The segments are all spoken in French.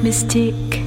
Mystique. mistake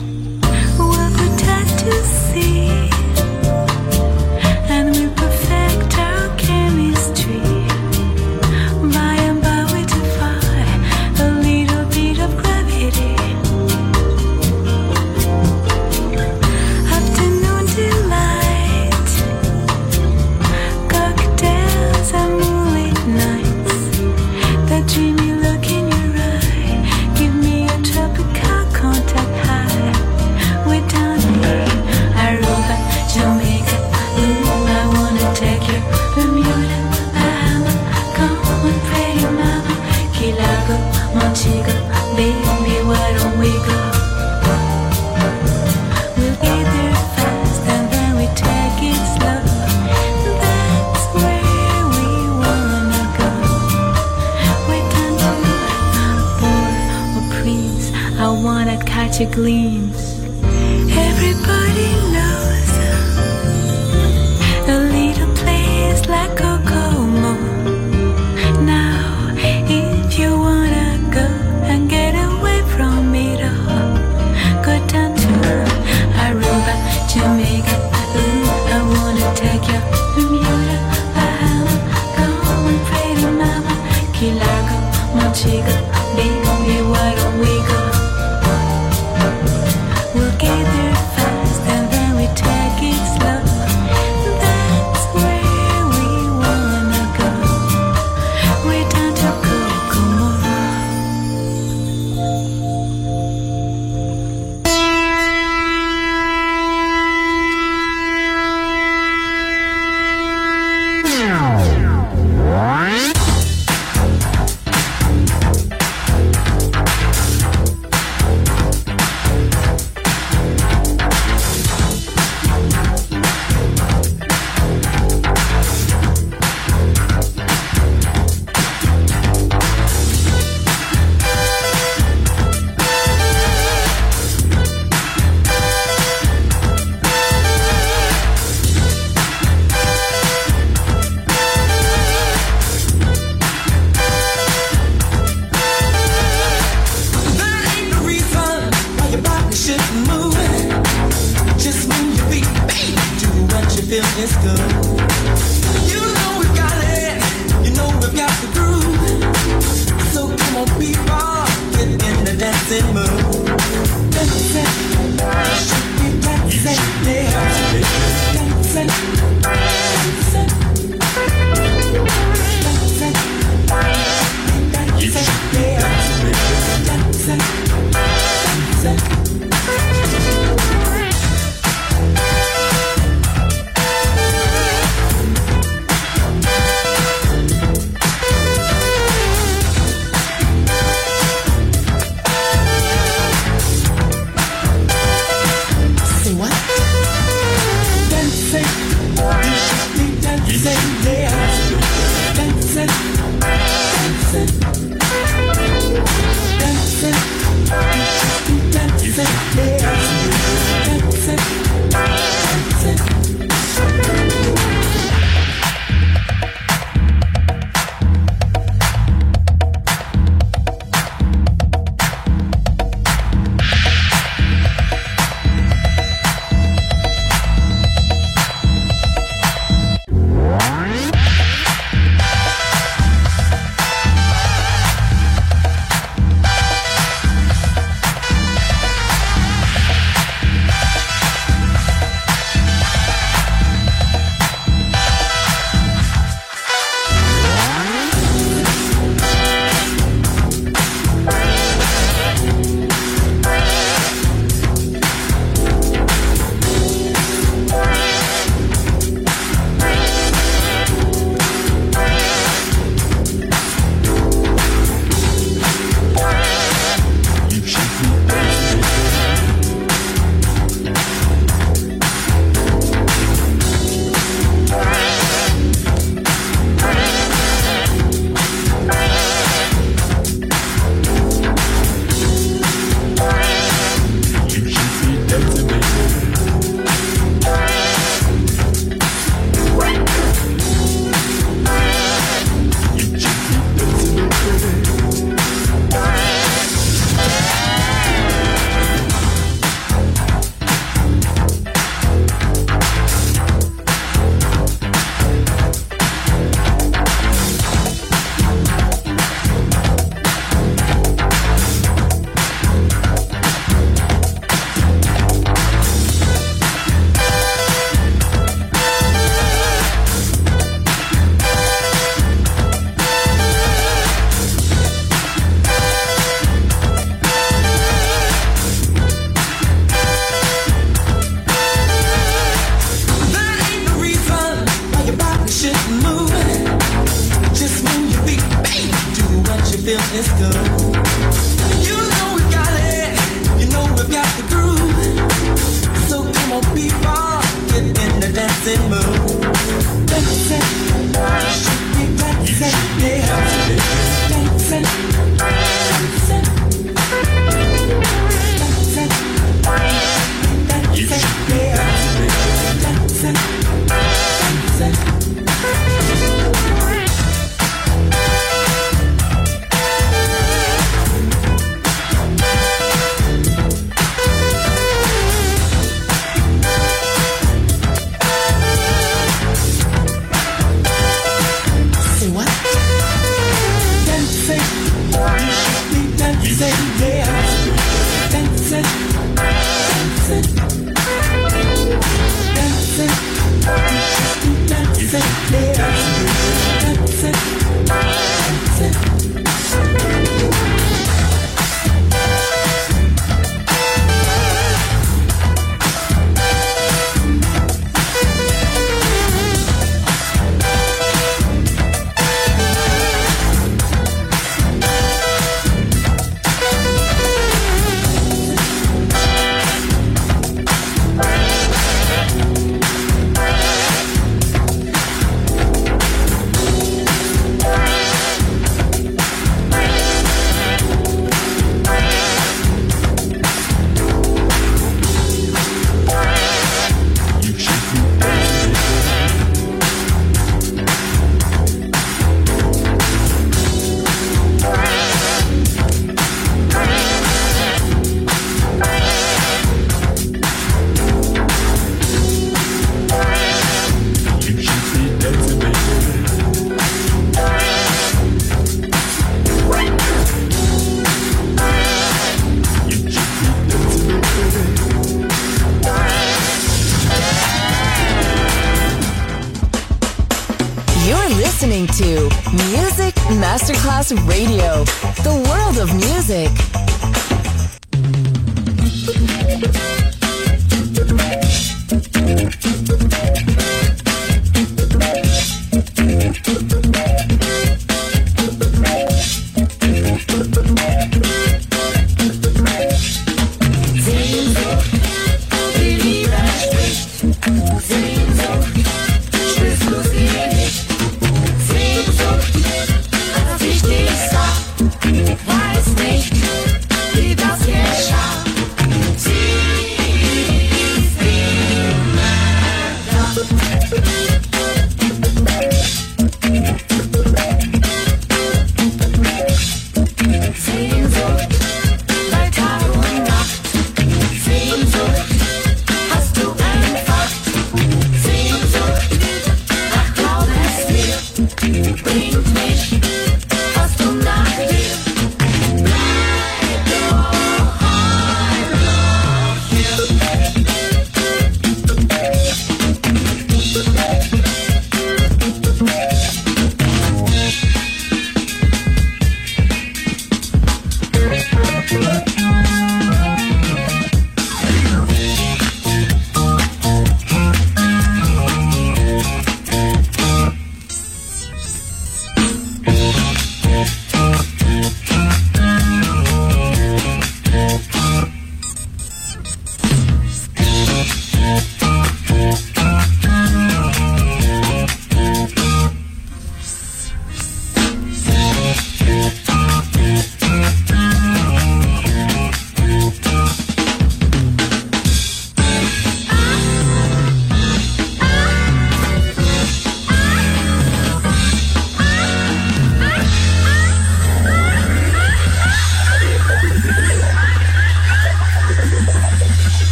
perfectly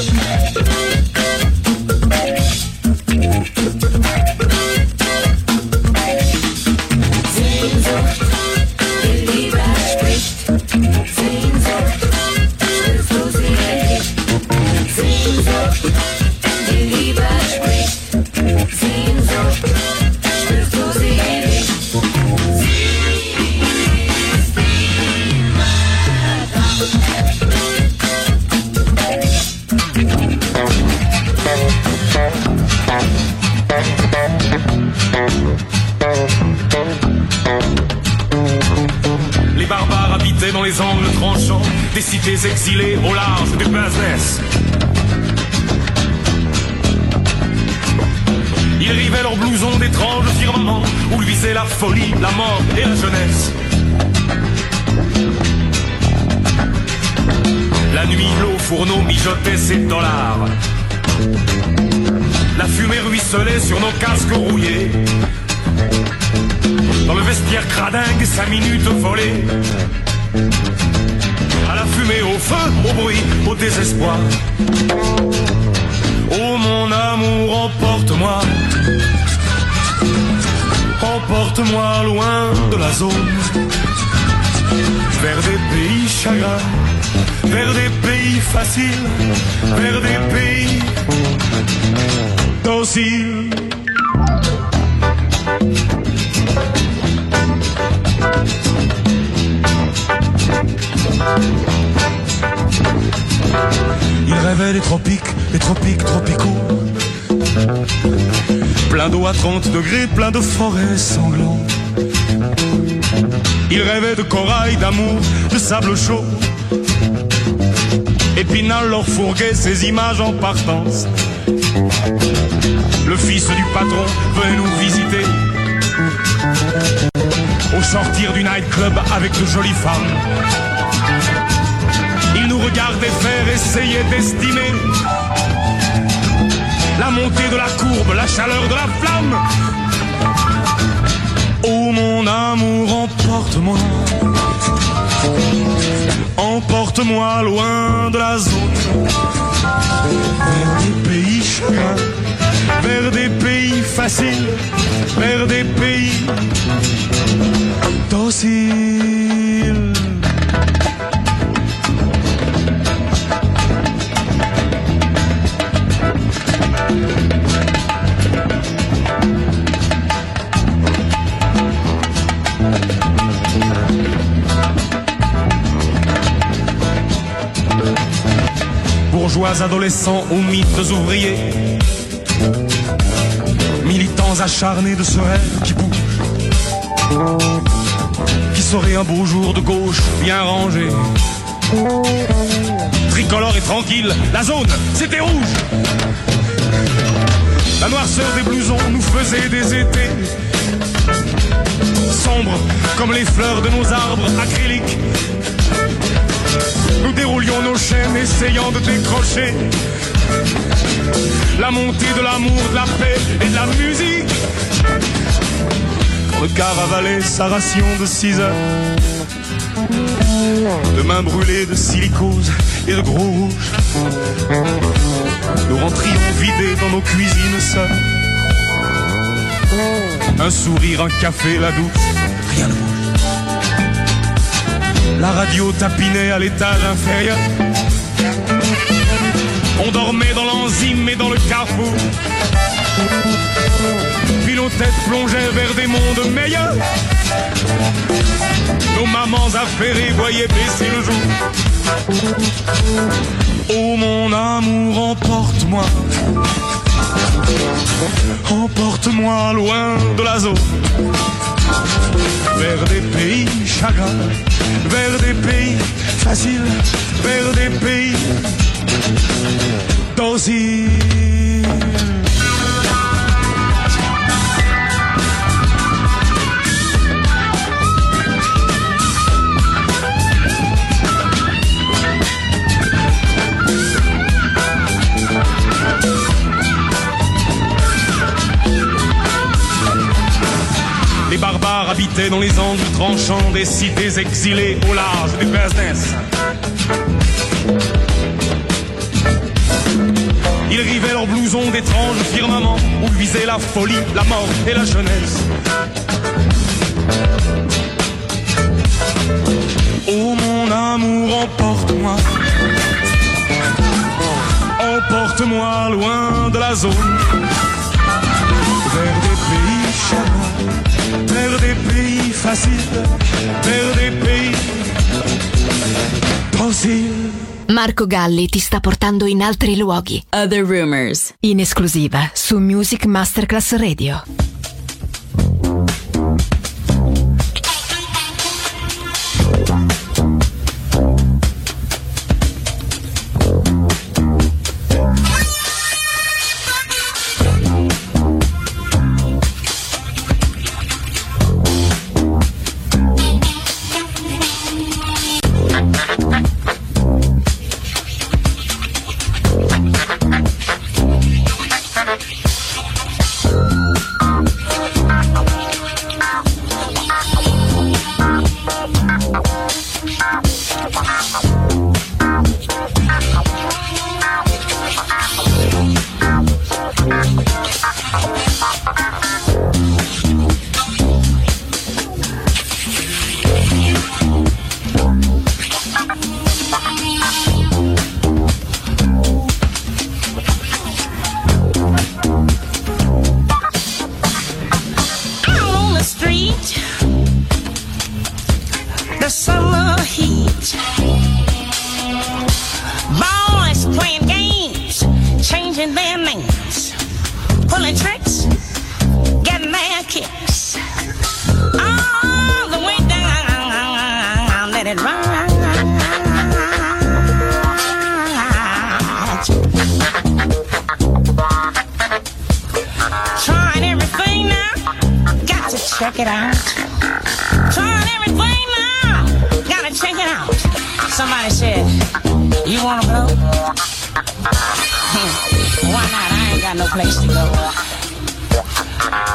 Thank you. Vers des pays dociles. Il rêvait des tropiques, des tropiques tropicaux. Plein d'eau à 30 degrés, plein de forêts sanglantes. Il rêvait de corail, d'amour, de sable chaud. Épinal leur fourguait ses images en partance. Le fils du patron venait nous visiter. Au sortir du nightclub avec de jolies femmes. Il nous regardait faire, essayer d'estimer la montée de la courbe, la chaleur de la flamme. Oh mon amour, emporte-moi. Emporte-moi loin de la zone. Vers des pays chagrins, vers des pays faciles, vers des pays dociles. Bourgeois adolescents aux mythes ouvriers, militants acharnés de ce rêve qui bouge, qui serait un beau jour de gauche bien rangé. Tricolore et tranquille, la zone, c'était rouge. La noirceur des blousons nous faisait des étés sombres comme les fleurs de nos arbres acryliques. Nous déroulions nos chaînes essayant de décrocher la montée de l'amour, de la paix et de la musique. Le car avalait sa ration de 6 heures, de mains brûlées de silicose et de gros rouge, nous rentrions vidés dans nos cuisines seules. Un sourire, un café, la douce, rien ne bouge. La radio tapinait à l'étage inférieur. On dormait dans l'enzyme et dans le carrefour. Puis nos têtes plongeaient vers des mondes meilleurs. Nos mamans affairées voyaient baisser le jour. Oh mon amour, emporte-moi. Emporte-moi loin de la zone. Vers des pays chagrins, vers des pays faciles, vers des pays dociles. Habitaient dans les angles tranchants des cités exilées au large du business. Ils rivaient leurs blousons d'étranges firmaments où luisait la folie, la mort et la jeunesse. Oh mon amour, emporte-moi. Emporte-moi loin de la zone. vers des pays faciles, vers des pays pensifs. Marco Galli ti sta portando in altri luoghi. Other Rumors. In esclusiva su Music Masterclass Radio.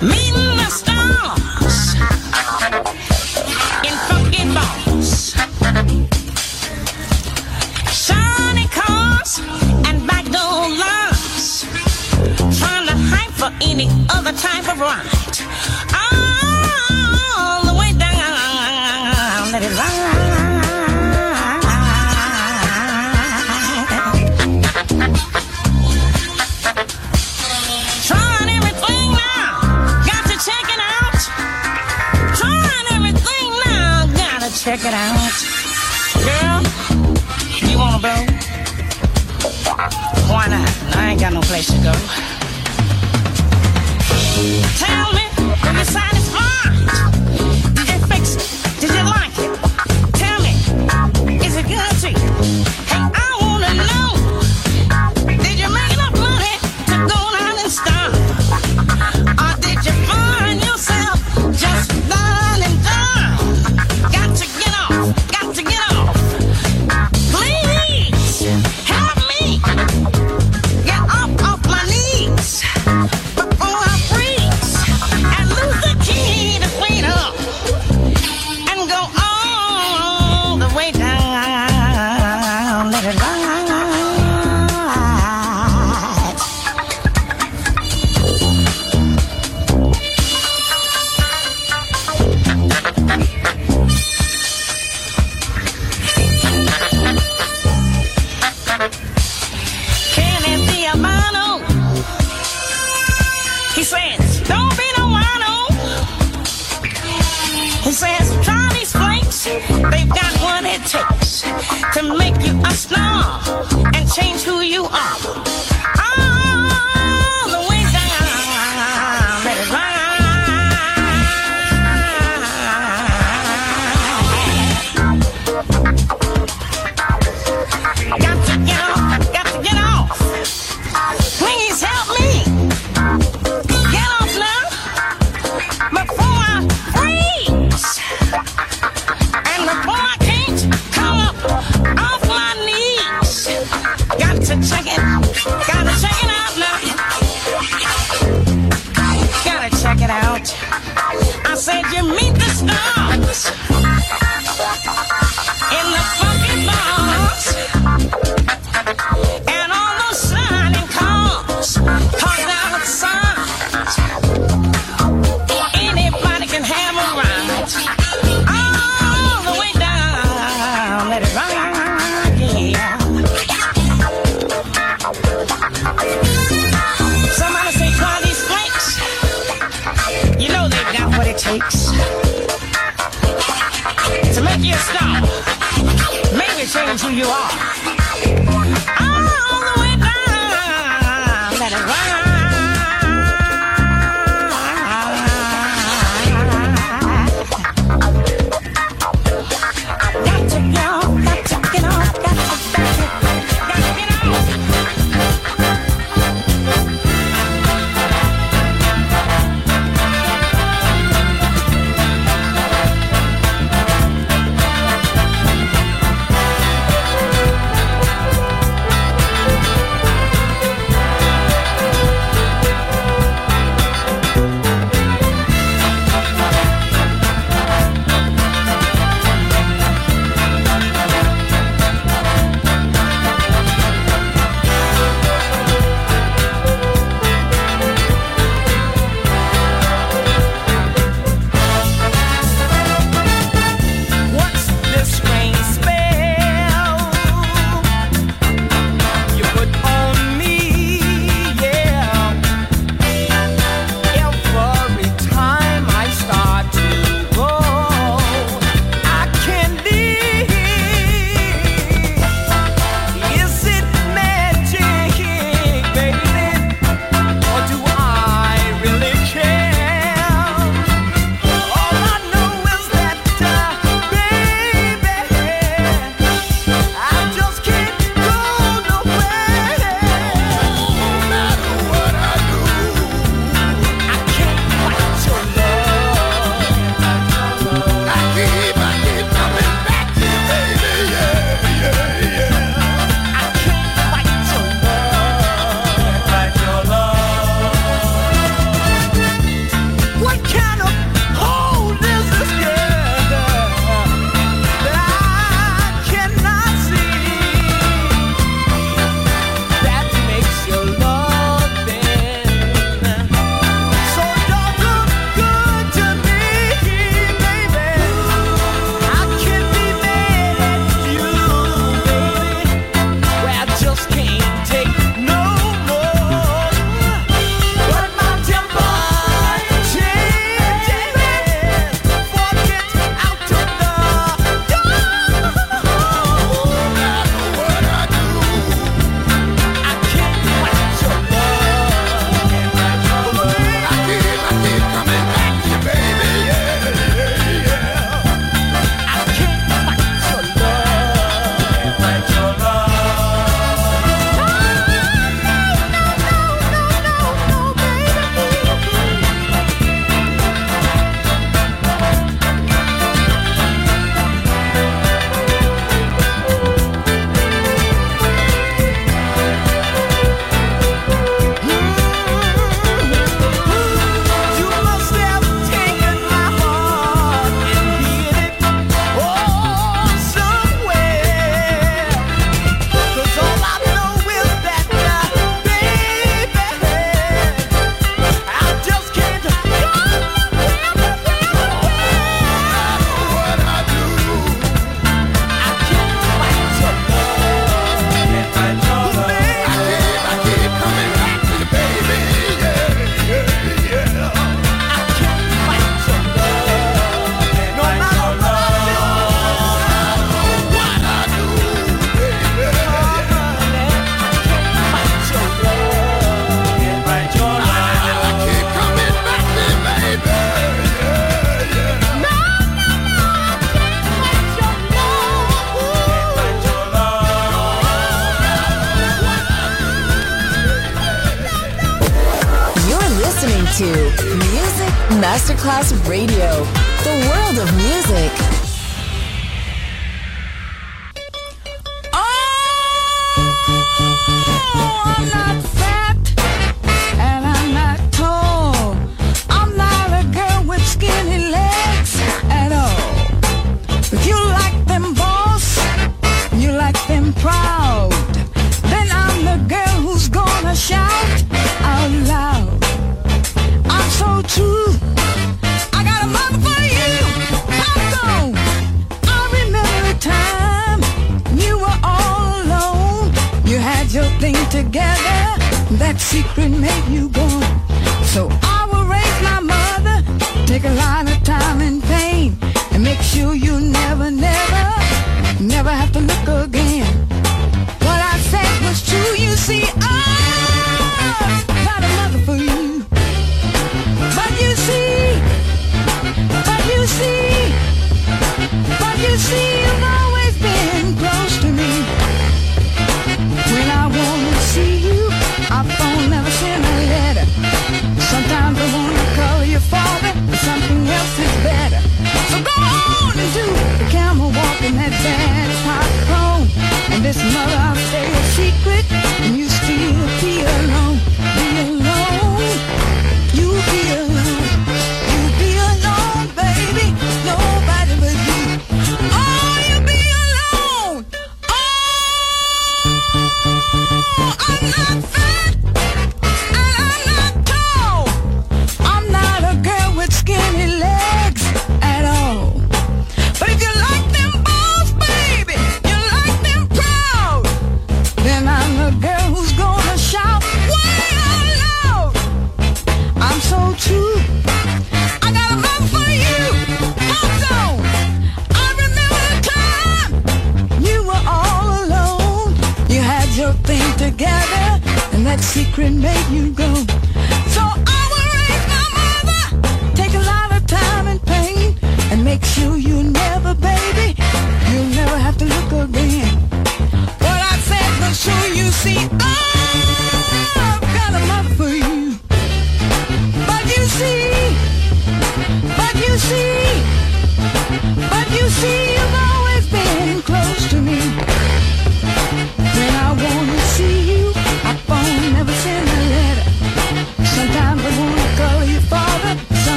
Mean it out. Girl, you wanna go? Why not? I ain't got no place to go. and change who you are.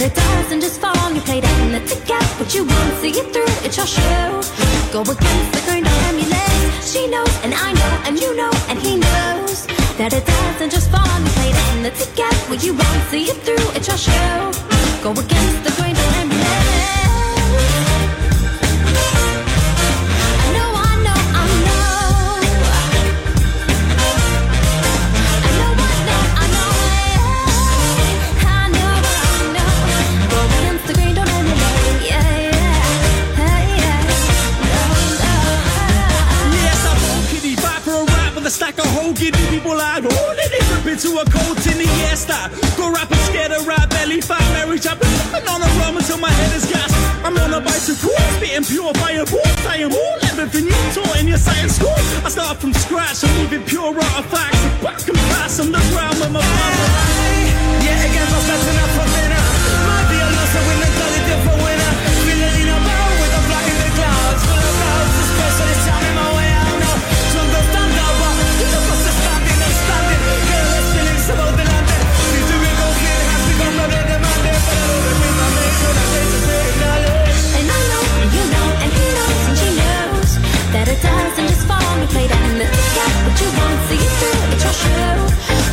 That it doesn't just fall on your plate and let it get what you want, see it through, it's your show. Go against the grain, don't emulate. She knows, and I know, and you know, and he knows that it doesn't just fall on your plate and let it get what you want, see it through, it's your show. Go against the grain, of whole giddy people like they rip into a coat in the air start Go rap and scared of rap, belly fat, marriage I've sipping on a rum until my head is gas I'm on a bicycle, spitting pure fire, bullseye and all Everything you taught in your science school. I start from scratch, I'm leaving pure artifacts Back and pass on the ground with my father. Yeah, again, no that's enough dance and just fall and play that in the thick of what you want, so you do it with your shoe.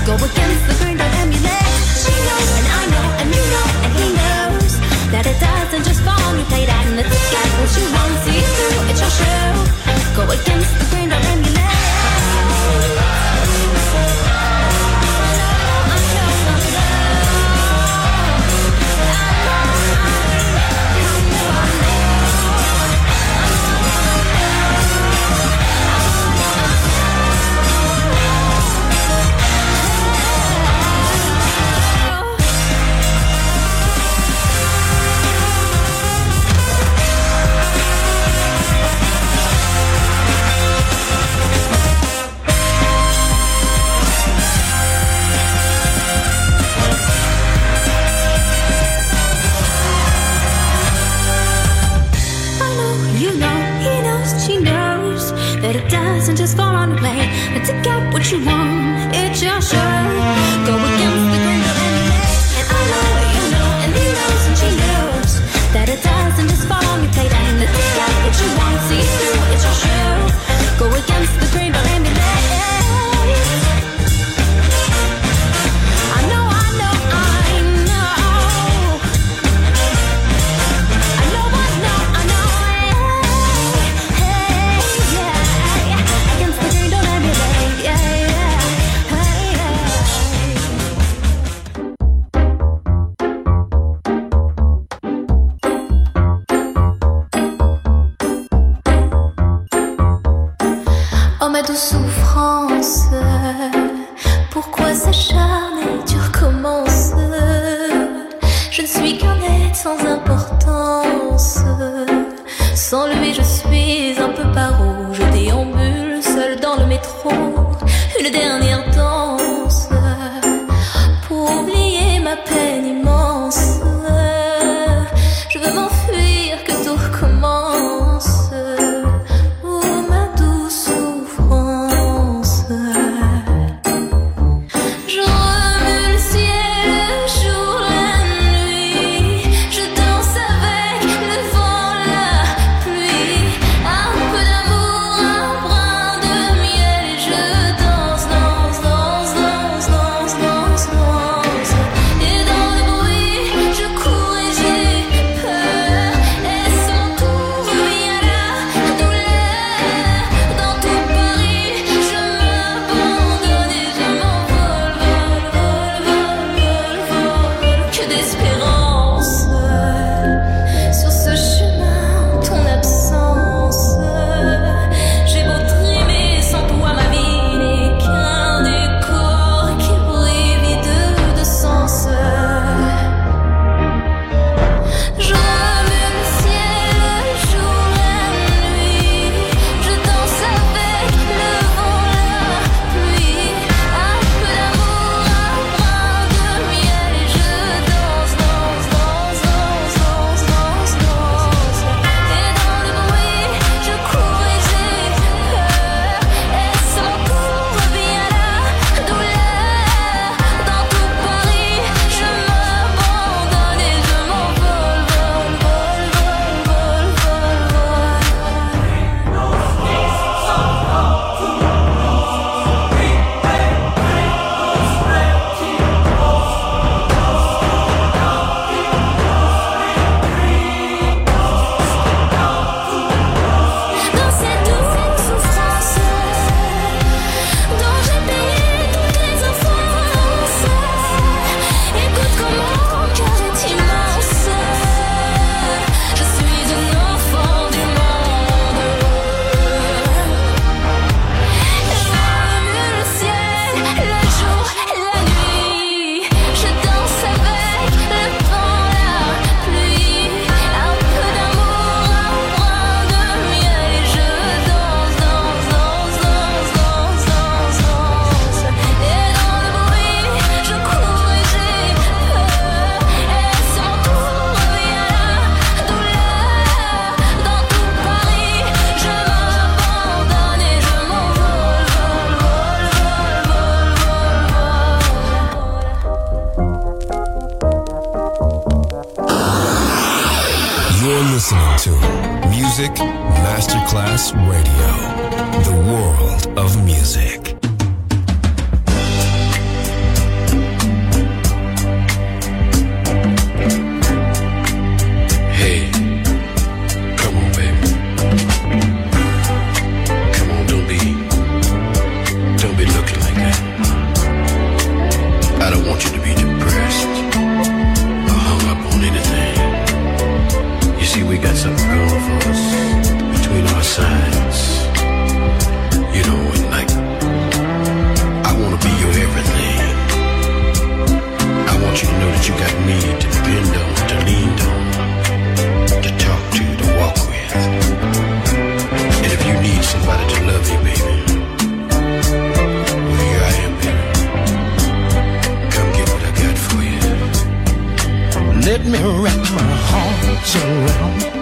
Go against the grain, don't emulate. She knows, and I know, and you know, and he knows that it doesn't just fall and play that in the thick of what you want, so you do it with your shoe. Go against the me wrap my arms around.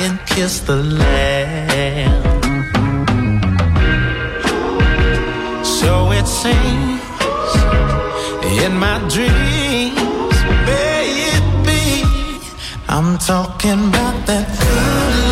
and kiss the land. So it seems in my dreams, baby. I'm talking about that good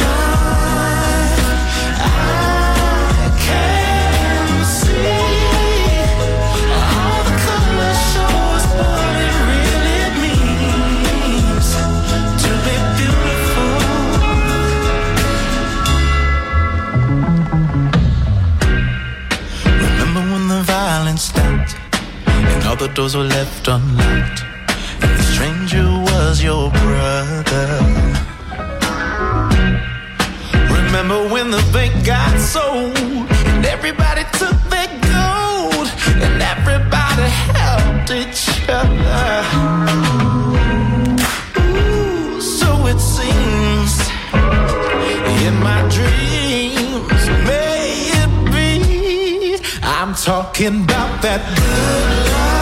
the doors were left unlocked. And the stranger was your brother. Remember when the bank got sold and everybody took their gold and everybody helped each other. Ooh, so it seems in my dreams, may it be. I'm talking about that good life.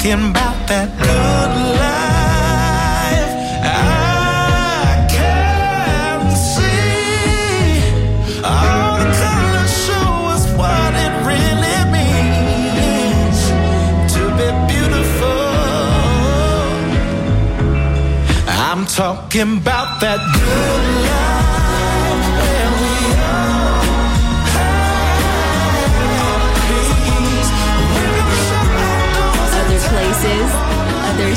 Talking about that good life. I can see all the colors show us what it really means to be beautiful. I'm talking about that good life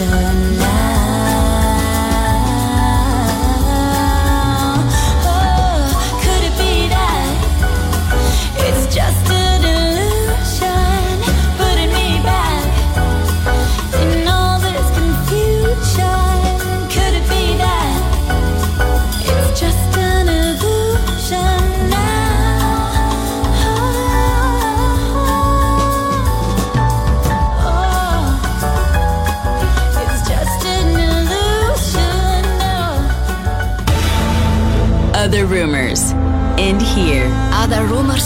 passion